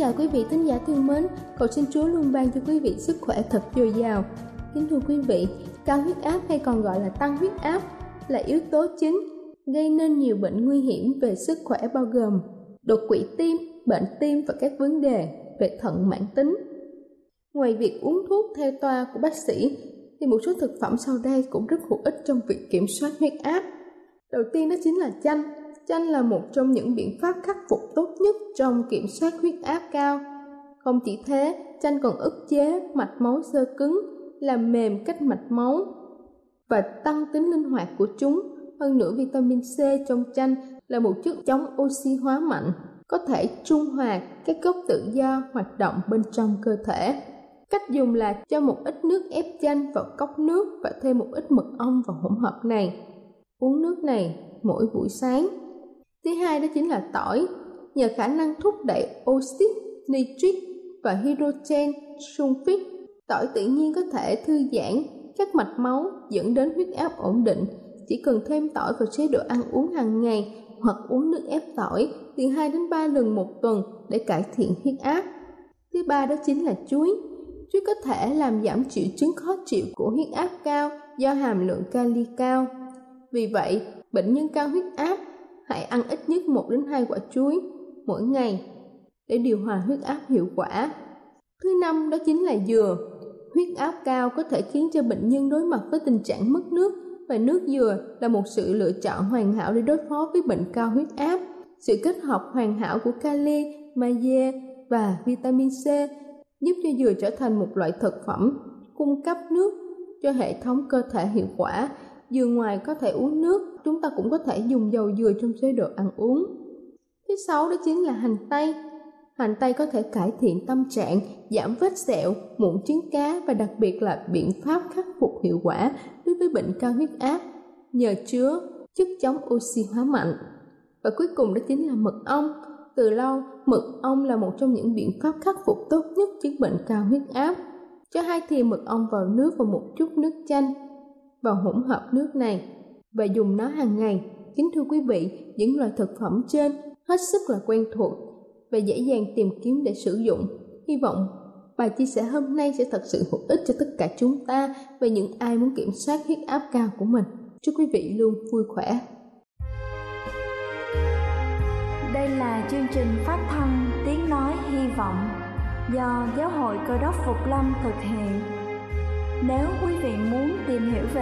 chào quý vị thính giả thương mến, cầu xin Chúa luôn ban cho quý vị sức khỏe thật dồi dào. Kính thưa quý vị, cao huyết áp hay còn gọi là tăng huyết áp là yếu tố chính gây nên nhiều bệnh nguy hiểm về sức khỏe bao gồm đột quỵ tim, bệnh tim và các vấn đề về thận mãn tính. Ngoài việc uống thuốc theo toa của bác sĩ, thì một số thực phẩm sau đây cũng rất hữu ích trong việc kiểm soát huyết áp. Đầu tiên đó chính là chanh. Chanh là một trong những biện pháp khắc phục tốt nhất trong kiểm soát huyết áp cao. Không chỉ thế, chanh còn ức chế mạch máu sơ cứng, làm mềm cách mạch máu và tăng tính linh hoạt của chúng. Hơn nữa vitamin C trong chanh là một chất chống oxy hóa mạnh, có thể trung hòa các gốc tự do hoạt động bên trong cơ thể. Cách dùng là cho một ít nước ép chanh vào cốc nước và thêm một ít mật ong vào hỗn hợp này. Uống nước này mỗi buổi sáng. Thứ hai đó chính là tỏi, nhờ khả năng thúc đẩy oxit, nitric và hydrogen sulfit. Tỏi tự nhiên có thể thư giãn các mạch máu dẫn đến huyết áp ổn định. Chỉ cần thêm tỏi vào chế độ ăn uống hàng ngày hoặc uống nước ép tỏi từ 2 đến 3 lần một tuần để cải thiện huyết áp. Thứ ba đó chính là chuối. Chuối có thể làm giảm triệu chứng khó chịu của huyết áp cao do hàm lượng kali cao. Vì vậy, bệnh nhân cao huyết áp hãy ăn ít nhất 1 đến 2 quả chuối mỗi ngày để điều hòa huyết áp hiệu quả. Thứ năm đó chính là dừa. Huyết áp cao có thể khiến cho bệnh nhân đối mặt với tình trạng mất nước và nước dừa là một sự lựa chọn hoàn hảo để đối phó với bệnh cao huyết áp. Sự kết hợp hoàn hảo của kali, magie và vitamin C giúp cho dừa trở thành một loại thực phẩm cung cấp nước cho hệ thống cơ thể hiệu quả. Dừa ngoài có thể uống nước, chúng ta cũng có thể dùng dầu dừa trong chế độ ăn uống. Thứ sáu đó chính là hành tây. Hành tây có thể cải thiện tâm trạng, giảm vết sẹo, mụn trứng cá và đặc biệt là biện pháp khắc phục hiệu quả đối với bệnh cao huyết áp nhờ chứa chất chống oxy hóa mạnh. Và cuối cùng đó chính là mật ong. Từ lâu, mật ong là một trong những biện pháp khắc phục tốt nhất chứng bệnh cao huyết áp. Cho hai thìa mật ong vào nước và một chút nước chanh vào hỗn hợp nước này và dùng nó hàng ngày. Kính thưa quý vị, những loại thực phẩm trên hết sức là quen thuộc và dễ dàng tìm kiếm để sử dụng. Hy vọng bài chia sẻ hôm nay sẽ thật sự hữu ích cho tất cả chúng ta và những ai muốn kiểm soát huyết áp cao của mình. Chúc quý vị luôn vui khỏe. Đây là chương trình phát thanh Tiếng Nói Hy Vọng do Giáo hội Cơ đốc Phục Lâm thực hiện. Nếu quý vị muốn tìm hiểu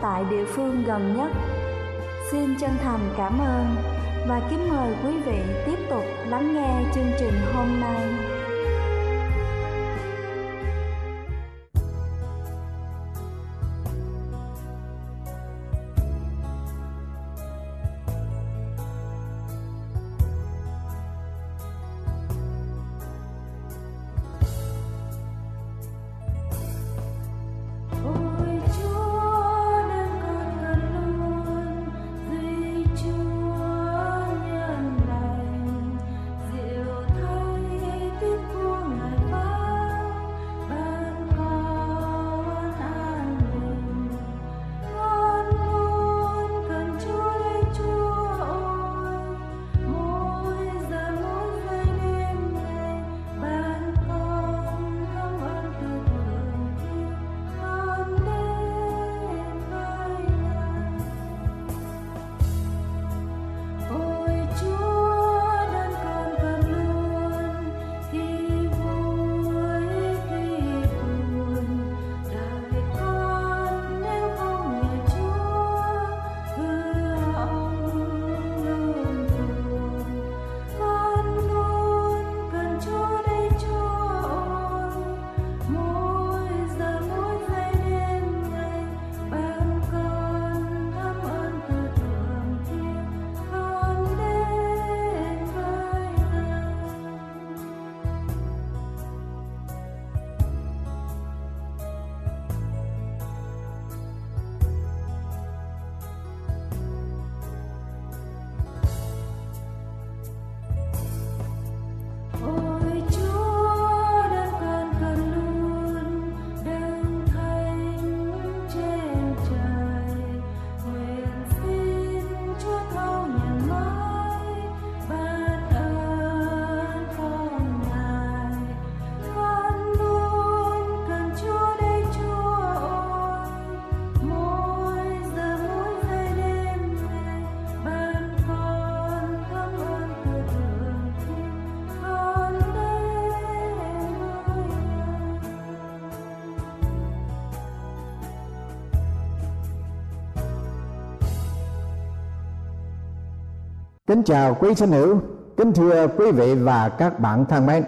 tại địa phương gần nhất. Xin chân thành cảm ơn và kính mời quý vị tiếp tục lắng nghe chương trình hôm nay. Kính chào quý thân hữu, kính thưa quý vị và các bạn thân mến.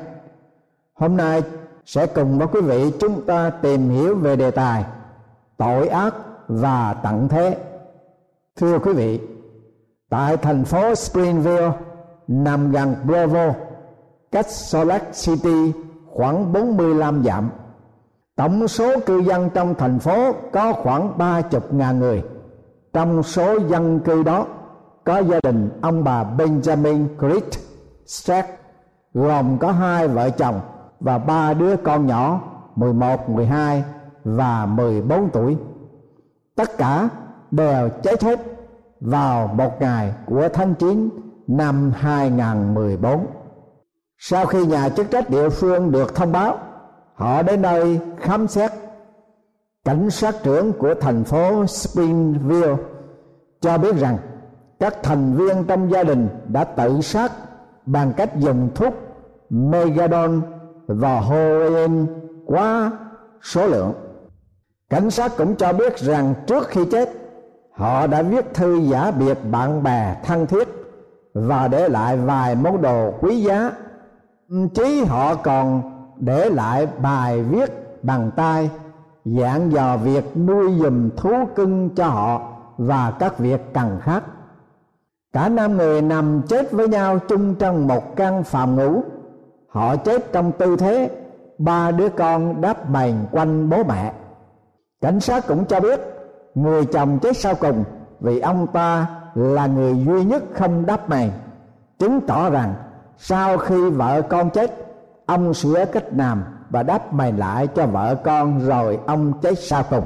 Hôm nay sẽ cùng với quý vị chúng ta tìm hiểu về đề tài tội ác và tận thế. Thưa quý vị, tại thành phố Springville nằm gần Provo, cách Salt Lake City khoảng 45 dặm. Tổng số cư dân trong thành phố có khoảng 30.000 người. Trong số dân cư đó có gia đình ông bà Benjamin Grit Strack gồm có hai vợ chồng và ba đứa con nhỏ 11, 12 và 14 tuổi. Tất cả đều chết hết vào một ngày của tháng 9 năm 2014. Sau khi nhà chức trách địa phương được thông báo, họ đến nơi khám xét. Cảnh sát trưởng của thành phố Springville cho biết rằng các thành viên trong gia đình đã tự sát bằng cách dùng thuốc megadon và heroin quá số lượng. Cảnh sát cũng cho biết rằng trước khi chết, họ đã viết thư giả biệt bạn bè thân thiết và để lại vài món đồ quý giá. Chí họ còn để lại bài viết bằng tay dạng dò việc nuôi dùm thú cưng cho họ và các việc cần khác cả năm người nằm chết với nhau chung trong một căn phòng ngủ. Họ chết trong tư thế, ba đứa con đáp bàn quanh bố mẹ. Cảnh sát cũng cho biết, người chồng chết sau cùng vì ông ta là người duy nhất không đáp mày chứng tỏ rằng sau khi vợ con chết, ông sửa cách làm và đáp mày lại cho vợ con rồi ông chết sau cùng.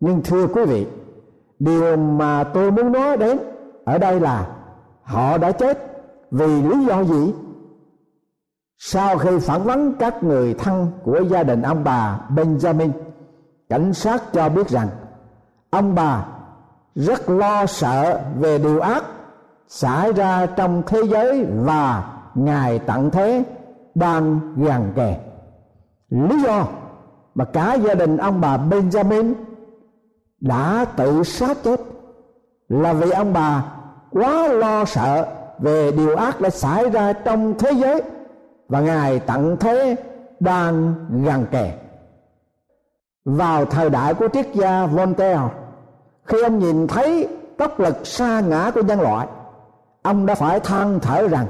Nhưng thưa quý vị, điều mà tôi muốn nói đến ở đây là họ đã chết vì lý do gì? Sau khi phỏng vấn các người thân của gia đình ông bà benjamin, cảnh sát cho biết rằng ông bà rất lo sợ về điều ác xảy ra trong thế giới và ngài tận thế đang gần kề lý do mà cả gia đình ông bà benjamin đã tự sát chết là vì ông bà quá lo sợ về điều ác đã xảy ra trong thế giới, và ngài tận thế đang gần kề vào thời đại của triết gia Voltaire, khi ông nhìn thấy tốc lực sa ngã của nhân loại, ông đã phải than thở rằng,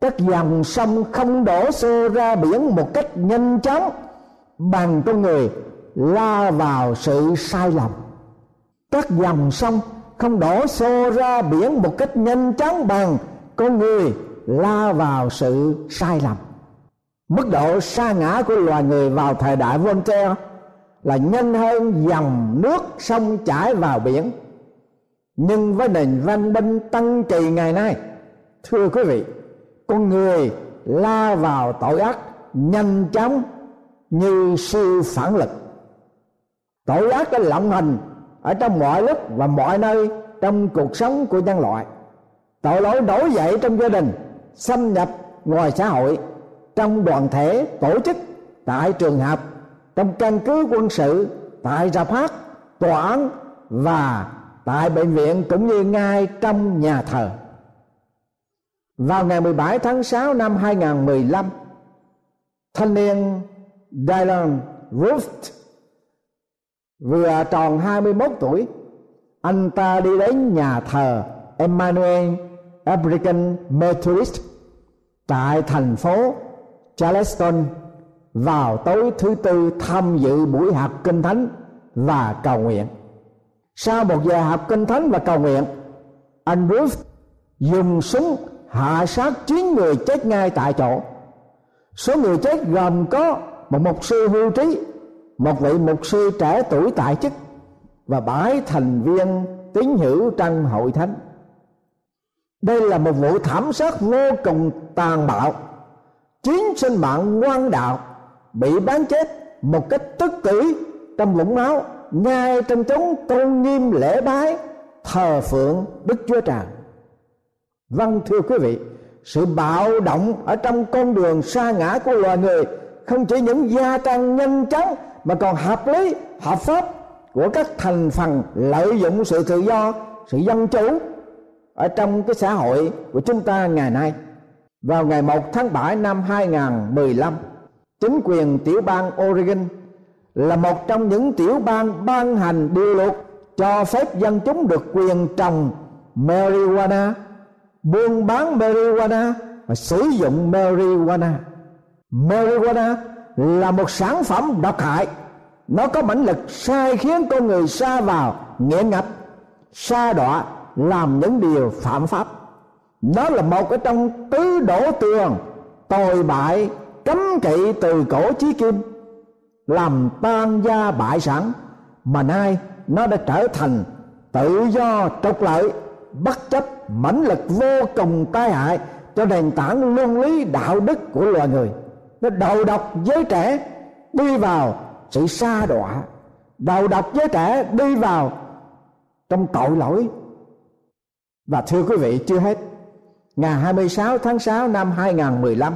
các dòng sông không đổ xô ra biển một cách nhanh chóng bằng con người la vào sự sai lầm. Các dòng sông không đổ xô ra biển một cách nhanh chóng bằng con người la vào sự sai lầm. Mức độ sa ngã của loài người vào thời đại Voltaire là nhanh hơn dòng nước sông chảy vào biển. Nhưng với nền văn minh tăng trì ngày nay, thưa quý vị, con người la vào tội ác nhanh chóng như siêu phản lực. Tội ác đã lộng hành ở trong mọi lúc và mọi nơi trong cuộc sống của nhân loại. Tội lỗi nổi dậy trong gia đình, xâm nhập ngoài xã hội, trong đoàn thể, tổ chức, tại trường học, trong căn cứ quân sự, tại rạp hát, tòa án và tại bệnh viện cũng như ngay trong nhà thờ. Vào ngày 17 tháng 6 năm 2015 thanh niên Dylan Ruft vừa tròn 21 tuổi anh ta đi đến nhà thờ Emmanuel African Methodist tại thành phố Charleston vào tối thứ tư tham dự buổi học kinh thánh và cầu nguyện. Sau một giờ học kinh thánh và cầu nguyện, anh Ruth dùng súng hạ sát chín người chết ngay tại chỗ. Số người chết gồm có một mục sư hưu trí, một vị mục sư trẻ tuổi tại chức và bãi thành viên tín hữu trong hội thánh. Đây là một vụ thảm sát vô cùng tàn bạo. chiến sinh mạng ngoan đạo bị bán chết một cách tức tử trong vũng máu, ngay trong chúng tôn nghiêm lễ bái, thờ phượng đức chúa trời vâng thưa quý vị, sự bạo động ở trong con đường sa ngã của loài người không chỉ những gia tăng nhanh chóng mà còn hợp lý, hợp pháp của các thành phần lợi dụng sự tự do, sự dân chủ ở trong cái xã hội của chúng ta ngày nay. Vào ngày 1 tháng 7 năm 2015 chính quyền tiểu bang Oregon là một trong những tiểu bang ban hành điều luật cho phép dân chúng được quyền trồng marijuana, buôn bán marijuana và sử dụng marijuana. Marijuana là một sản phẩm độc hại. Nó có mãnh lực sai khiến con người xa vào nghiện ngập xa đọa, làm những điều phạm pháp. Nó là một ở trong tứ đổ tường, tồi bại, cấm kỵ từ cổ chí kim, làm tan gia bại sản. Mà nay, nó đã trở thành tự do trục lợi, bất chấp mãnh lực vô cùng tai hại cho nền tảng luân lý đạo đức của loài người nó đầu độc giới trẻ đi vào sự xa đọa. Đầu độc giới trẻ đi vào trong tội lỗi. Và thưa quý vị, chưa hết. Ngày 26 tháng 6 năm 2015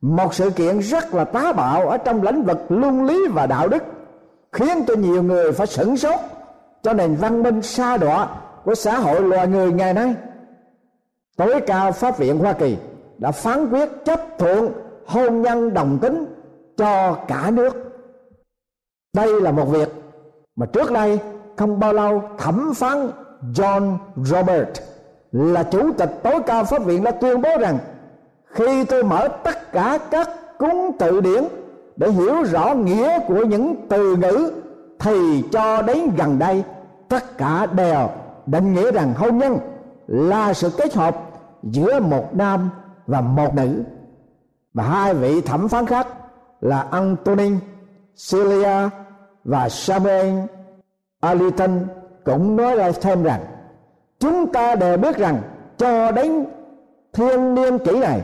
một sự kiện rất là tá bạo ở trong lĩnh vực luân lý và đạo đức khiến cho nhiều người phải sửng sốt cho nền văn minh xa đọa của xã hội loài người ngày nay. Tối cao pháp viện hoa kỳ đã phán quyết chấp thuận hôn nhân đồng tính cho cả nước. Đây là một việc mà trước đây không bao lâu thẩm phán john robert, là chủ tịch tối cao pháp viện, đã tuyên bố rằng khi tôi mở tất cả các cuốn từ điển để hiểu rõ nghĩa của những từ ngữ, thì cho đến gần đây, tất cả đều định nghĩa rằng hôn nhân là sự kết hợp giữa một nam và một nữ và hai vị thẩm phán khác là Antonin Celia và Samuel Aliton cũng nói ra thêm rằng, chúng ta đều biết rằng cho đến thiên niên kỷ này,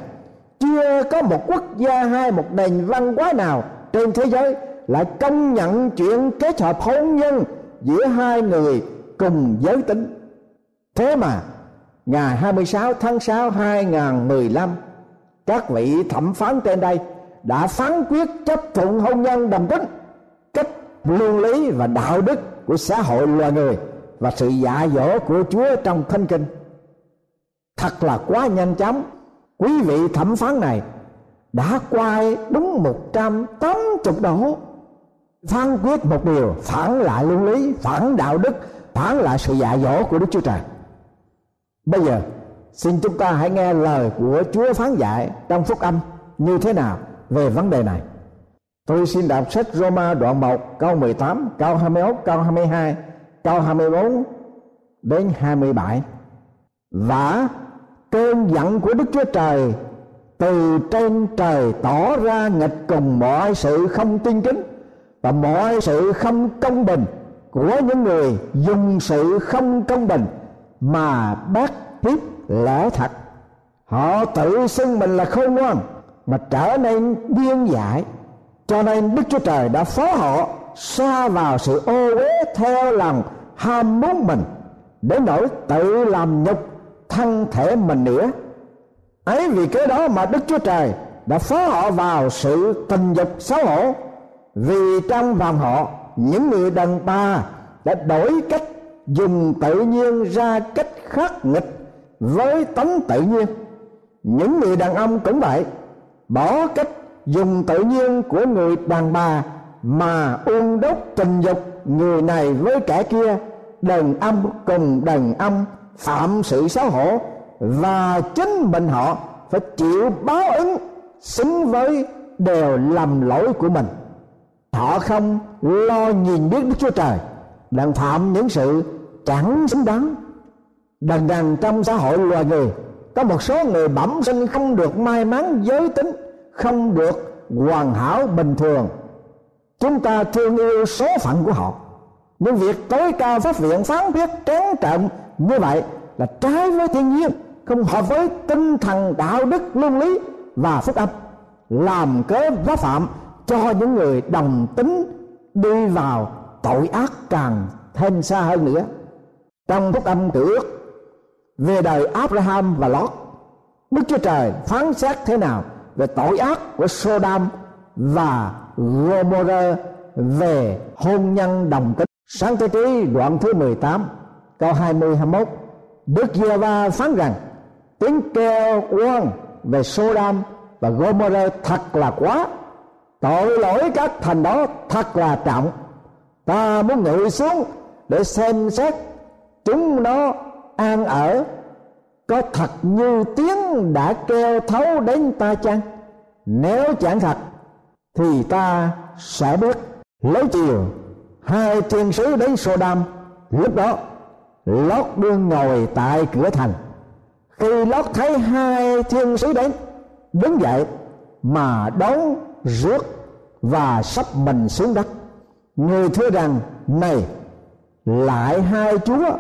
chưa có một quốc gia hay một nền văn hóa nào trên thế giới lại công nhận chuyện kết hợp hôn nhân giữa hai người cùng giới tính. Thế mà, ngày 26 tháng 6 2015 các vị thẩm phán trên đây đã phán quyết chấp thuận hôn nhân đồng tính, cách luân lý và đạo đức của xã hội loài người và sự dạ dỗ của Chúa trong thánh kinh. Thật là quá nhanh chóng, quý vị thẩm phán này đã quay đúng 180 độ. Phán quyết một điều, phản lại luân lý, phản đạo đức, phản lại sự dạ dỗ của đức chúa trời. Bây giờ xin chúng ta hãy nghe lời của chúa phán dạy trong phúc âm như thế nào về vấn đề này. Tôi xin đọc sách Roma đoạn 1 câu 18 câu 21 câu 22 câu 24 đến 27 và cơn giận của Đức Chúa Trời từ trên trời tỏ ra nghịch cùng mọi sự không tin kính và mọi sự không công bình của những người dùng sự không công bình mà bắt hiếp lẽ thật, họ tự xưng mình là khôn ngoan, mà trở nên điên dại. Cho nên đức chúa trời đã phó họ xa vào sự ô uế theo lòng, ham muốn mình đến nỗi tự làm nhục thân thể mình nữa. Ấy vì cái đó mà đức chúa trời đã phó họ vào sự tình dục xấu hổ. Vì trong vòng họ, những người đàn bà đã đổi cách dùng tự nhiên ra cách khắc nghịch với tánh tự nhiên, những người đàn ông cũng vậy. Bỏ cách dùng tự nhiên của người đàn bà mà uôn đốt tình dục người này với kẻ kia, đàn ông cùng đàn ông phạm sự xấu hổ và chính mình họ phải chịu báo ứng, xứng với đều lầm lỗi của mình. Họ không lo nhìn biết đức chúa trời đang phạm những sự chẳng xứng đáng đằng đằng trong xã hội loài người, có một số người bẩm sinh không được may mắn giới tính, không được hoàn hảo bình thường. Chúng ta thương yêu số phận của họ. Nhưng việc tối cao pháp viện phán quyết tráng trọng như vậy là trái với thiên nhiên, không hợp với tinh thần đạo đức luân lý và phúc âm. Làm cớ vá phạm cho những người đồng tính đi vào tội ác càng thêm xa hơn nữa. Trong phúc âm cử ước về đời Abraham và Lot, Đức Chúa Trời phán xét thế nào về tội ác của Sodom và Gomorrah về hôn nhân đồng tính. Sáng thế ký, đoạn thứ 18 câu 20 21 Đức giê va phán rằng, tiếng kêu oan về Sodom và Gomorrah thật là quá. Tội lỗi các thành đó thật là trọng. Ta muốn ngự xuống để xem xét chúng nó an ở, có thật như tiếng đã kêu thấu đến ta chăng? Nếu chẳng thật, thì ta sẽ biết. Lấy chiều, hai thiên sứ đến Sodom. Lúc đó, lót đương ngồi tại cửa thành. Khi lót thấy hai thiên sứ đến, đứng dậy mà đón rước và sắp mình xuống đất. Người thưa rằng, này, lại hai chúa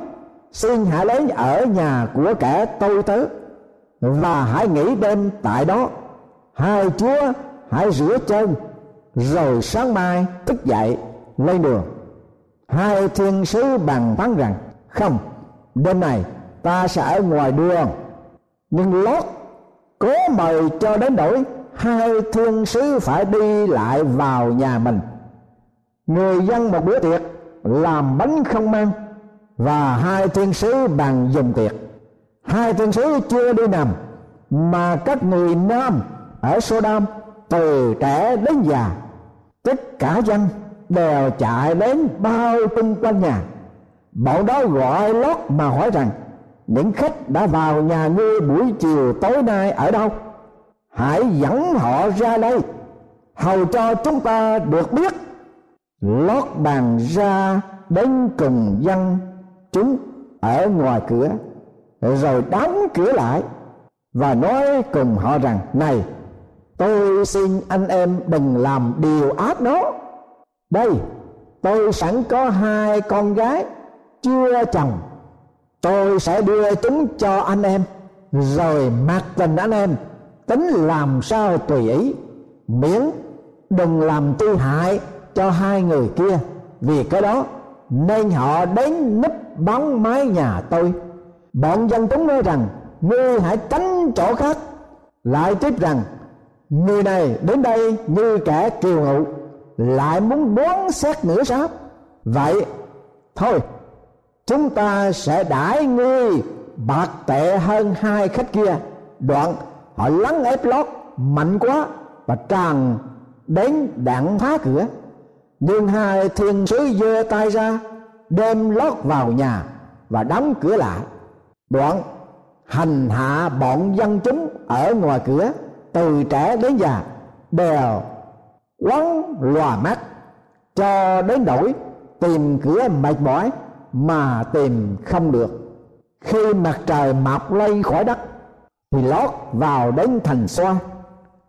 xin hãy lấy ở nhà của kẻ tôi tớ và hãy nghỉ đêm tại đó. Hai chúa hãy rửa chân, rồi sáng mai thức dậy, lên đường. Hai thiên sứ bằng phán rằng, không, đêm này ta sẽ ở ngoài đường. Nhưng lót cố mời cho đến đổi, hai thiên sứ phải đi lại vào nhà mình. Người dân một bữa tiệc làm bánh không mang và hai thiên sứ bằng dùng tiệc hai thiên sứ chưa đi nằm, mà các người nam ở Sodom từ trẻ đến già, tất cả dân đều chạy đến bao chung quanh nhà. Bọn đó gọi lót mà hỏi rằng, những khách đã vào nhà ngươi buổi chiều tối nay ở đâu? Hãy dẫn họ ra đây, hầu cho chúng ta được biết. Lót bàn ra đến cùng dân chúng ở ngoài cửa, rồi đóng cửa lại và nói cùng họ rằng, này, tôi xin anh em đừng làm điều ác đó. Đây, tôi sẵn có hai con gái chưa chồng. Tôi sẽ đưa chúng cho anh em, rồi mặc tình anh em, tính làm sao tùy ý. Miễn đừng làm tư hại cho hai người kia, vì cái đó nên họ đến núp bóng mái nhà tôi. Bọn dân chúng nói rằng, ngươi hãy tránh chỗ khác. Lại tiếp rằng, người này đến đây như kẻ kiều ngụ, lại muốn đoán xét nữa sao vậy, thôi, chúng ta sẽ đãi ngươi bạc tệ hơn hai khách kia. Đoạn, họ lắng ép lót, mạnh quá và tràn đến đạn phá cửa nhưng hai thiên sứ giơ tay ra, đem lót vào nhà và đóng cửa lại. Đoạn hành hạ bọn dân chúng ở ngoài cửa, từ trẻ đến già, đều quấn lòa mắt, cho đến nỗi tìm cửa mệt mỏi mà tìm không được. Khi mặt trời mọc lên khỏi đất, thì lót vào đến thành xoa.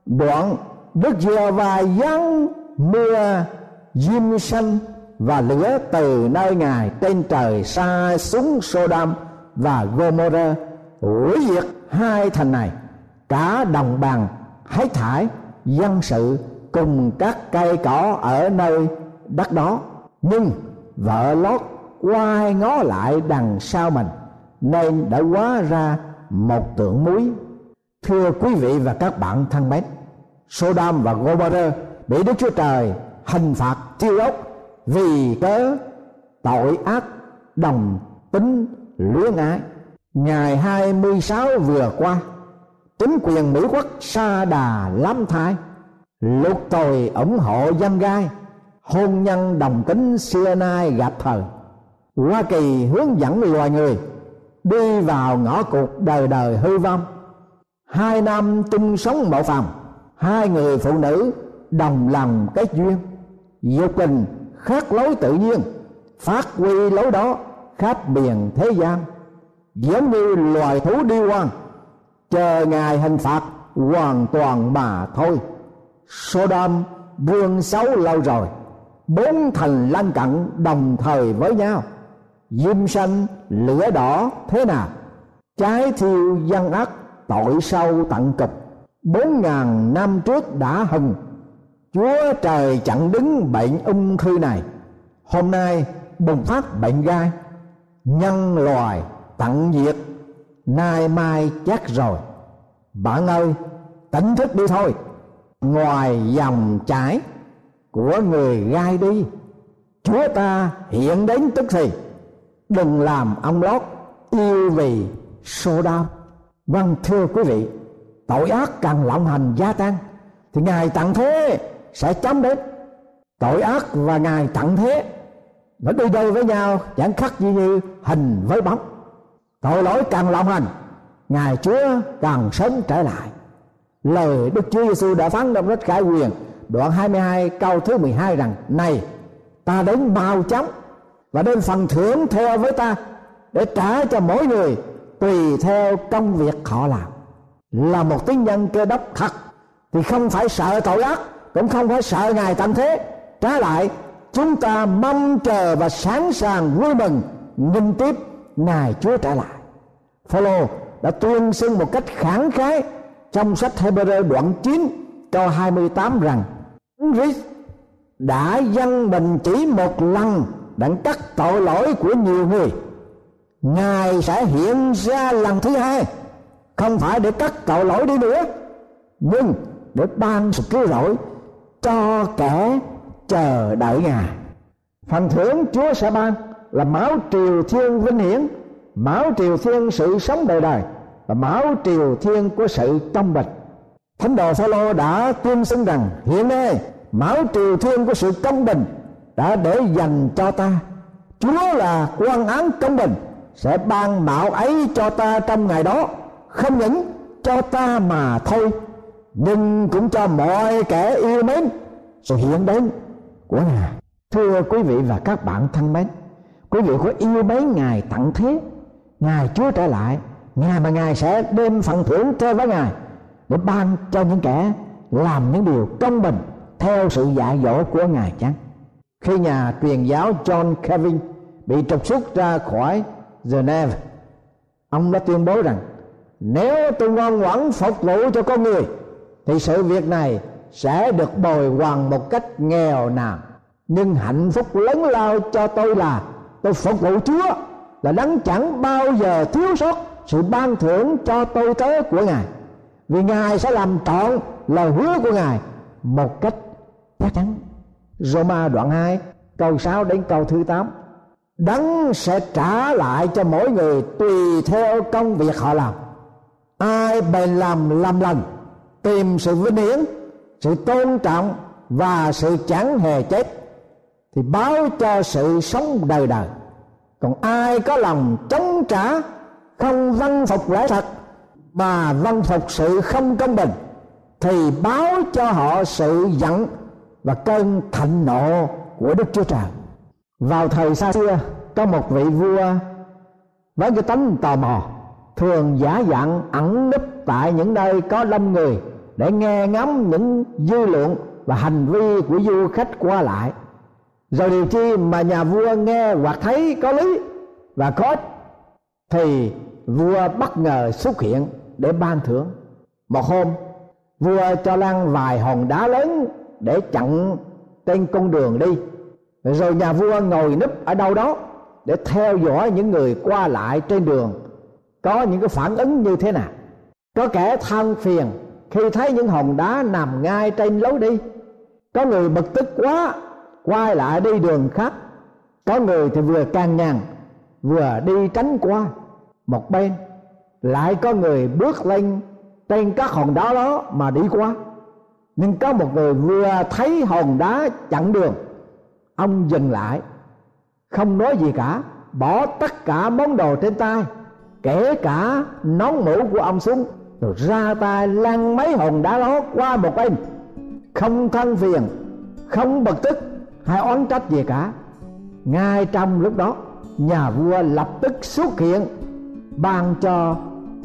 Đoạn đức giê va giáng mưa diêm sanh và lửa từ nơi ngài trên trời xa xuống Sodom và Gomorrah hủy diệt hai thành này. Cả đồng bằng hết thải dân sự cùng các cây cỏ ở nơi đất đó. Nhưng vợ lót quay ngó lại đằng sau mình, nên đã hóa ra một tượng muối. Thưa quý vị và các bạn thân mến Sodom và Gomorrah bị Đức Chúa Trời hình phạt chiêu ốc vì cớ tội ác đồng tính luyến ái ngày 26 vừa qua, chính quyền Mỹ quốc sa đà lắm thai lục tồi ủng hộ dân gai, hôn nhân đồng tính xưa nay gặp thời. Hoa Kỳ hướng dẫn loài người đi vào ngõ cụt đời đời hư vong. Hai năm chung sống mộ phòng hai người phụ nữ đồng lòng kết duyên dục tình khác lối tự nhiên, phát huy lối đó khắp miền thế gian, giống như loài thú đi quan chờ ngài hình phạt hoàn toàn mà thôi. Sodom, vương xấu lâu rồi, bốn thành lân cận đồng thời với nhau. Diêm xanh lửa đỏ thế nào? Trái thiêu dân ác, tội sâu tận cực. Bốn ngàn năm trước đã hừng chúa trời chặn đứng bệnh ung thư này. Hôm nay bùng phát bệnh gai, nhân loài tận diệt, nay mai chắc rồi. Bạn ơi, tỉnh thức đi thôi. Ngoài dòng chảy của người gai đi, chúa ta hiện đến tức thì. Đừng làm ông lót yêu vì sô đao vâng thưa quý vị, tội ác càng lộng hành gia tăng, thì ngài tặng thế sẽ chấm đến. Tội ác và ngài tặng thế, nó đi đôi với nhau, chẳng khác gì như hình với bóng. Tội lỗi càng lộng hành, ngài chúa càng sớm trở lại. Lời đức chúa giêsu đã phán trong rất khải quyền, đoạn 22 câu thứ 12 rằng, này, ta đến bao chóng và đến phần thưởng theo với ta để trả cho mỗi người tùy theo công việc họ làm. Là một tín nhân cơ đốc thật, thì không phải sợ tội ác cũng không phải sợ ngài tận thế. Trái lại, chúng ta mong chờ và sẵn sàng vui mừng. Nghinh tiếp, ngài chúa trở lại. Phaolô đã tuyên xưng một cách khẳng khái trong sách Hebrew đoạn 9 câu 28 rằng Christ đã dâng mình chỉ một lần đặng cắt tội lỗi của nhiều người. Ngài sẽ hiện ra lần thứ hai, không phải để cắt tội lỗi đi nữa. Nhưng để ban sự cứu rỗi cho kẻ chờ đợi ngài. Phần thưởng chúa sẽ ban là máu triều thiên vinh hiển, máu triều thiên sự sống đời đời và máu triều thiên của sự công bình. Thánh đồ phaolô đã tuyên xưng rằng, hiện nay, máu triều thiên của sự công bình đã để dành cho ta. Chúa là quan án công bình, sẽ ban mạo ấy cho ta trong ngày đó, không những cho ta mà thôi nhưng cũng cho mọi kẻ yêu mến sự hiện đến của ngài. Thưa quý vị và các bạn thân mến, quý vị có yêu mến ngài tặng thế, ngài chúa trở lại ngài mà ngài sẽ đem phần thưởng theo với ngài để ban cho những kẻ làm những điều công bình theo sự dạy dỗ của ngài chăng? Khi nhà truyền giáo John Kevin bị trục xuất ra khỏi Geneva, ông đã tuyên bố rằng, nếu tôi ngoan ngoãn phục vụ cho con người thì sự việc này sẽ được bồi hoàn một cách nghèo nàn. Nhưng hạnh phúc lớn lao cho tôi là tôi phục vụ Chúa, là đấng chẳng bao giờ thiếu sót sự ban thưởng cho tôi tới của Ngài. Vì Ngài sẽ làm trọn lời hứa của Ngài một cách chắc chắn. Roma đoạn 2 câu 6 đến câu thứ 8 đấng sẽ trả lại cho mỗi người tùy theo công việc họ làm. Ai bèn làm làm lành tìm sự vinh hiển, sự tôn trọng và sự chẳng hề chết, thì báo cho sự sống đời đời còn ai có lòng chống trả, không văn phục lẽ thật, mà văn phục sự không công bình, thì báo cho họ sự giận và cơn thạnh nộ của Đức Chúa Trời. Vào thời xa xưa, có một vị vua với cái tánh tò mò, thường giả dạng ẩn núp tại những nơi có đông người để nghe ngắm những dư luận và hành vi của du khách qua lại. Rồi điều chi mà nhà vua nghe hoặc thấy có lý và có ích, thì vua bất ngờ xuất hiện để ban thưởng. Một hôm, vua cho lăn vài hòn đá lớn để chặn trên con đường đi. Rồi nhà vua ngồi núp ở đâu đó để theo dõi những người qua lại trên đường, có những cái phản ứng như thế nào. Có kẻ than phiền khi thấy những hòn đá nằm ngay trên lối đi, có người bực tức quá, quay lại đi đường khác. Có người thì vừa càng nhằn vừa đi tránh qua. Một bên lại có người bước lên trên các hòn đá đó mà đi qua. Nhưng có một người vừa thấy hòn đá chặn đường. Ông dừng lại, không nói gì cả, bỏ tất cả món đồ trên tay, kể cả nón mũ của ông xuống rồi ra tay lăn mấy hòn đá đó qua một bên. Không thân phiền, không bực tức, hay oán trách gì cả. Ngay trong lúc đó, nhà vua lập tức xuất hiện, ban cho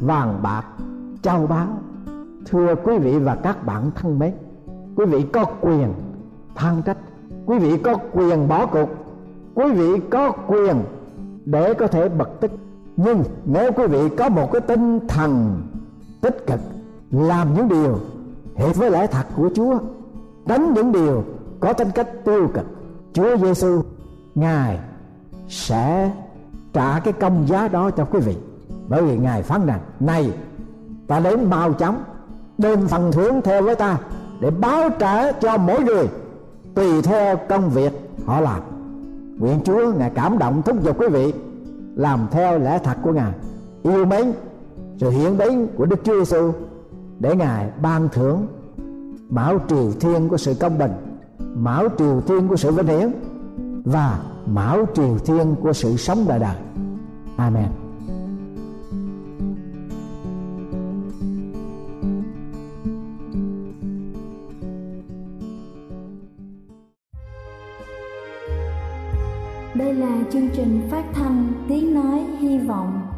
vàng bạc châu báu. Thưa quý vị và các bạn thân mến, quý vị có quyền than trách, quý vị có quyền bỏ cuộc, quý vị có quyền để có thể bật tức. Nhưng nếu quý vị có một cái tinh thần tích cực làm những điều hệ với lẽ thật của Chúa đánh những điều có tính cách tiêu cực. Chúa Giêsu ngài sẽ trả cái công giá đó cho quý vị, bởi vì ngài phán rằng, này, ta đến mau chóng, đem phần thưởng theo với ta để báo trả cho mỗi người tùy theo công việc họ làm. Nguyện chúa ngài cảm động thúc giục quý vị làm theo lẽ thật của ngài. Yêu mến sự hiện đến của đức chúa giêsu để ngài ban thưởng mão triều thiên của sự công bình mão triều thiên của sự vinh hiển và mão triều thiên của sự sống đời đời. Amen. Đây là chương trình phát thanh Tiếng Nói Hy Vọng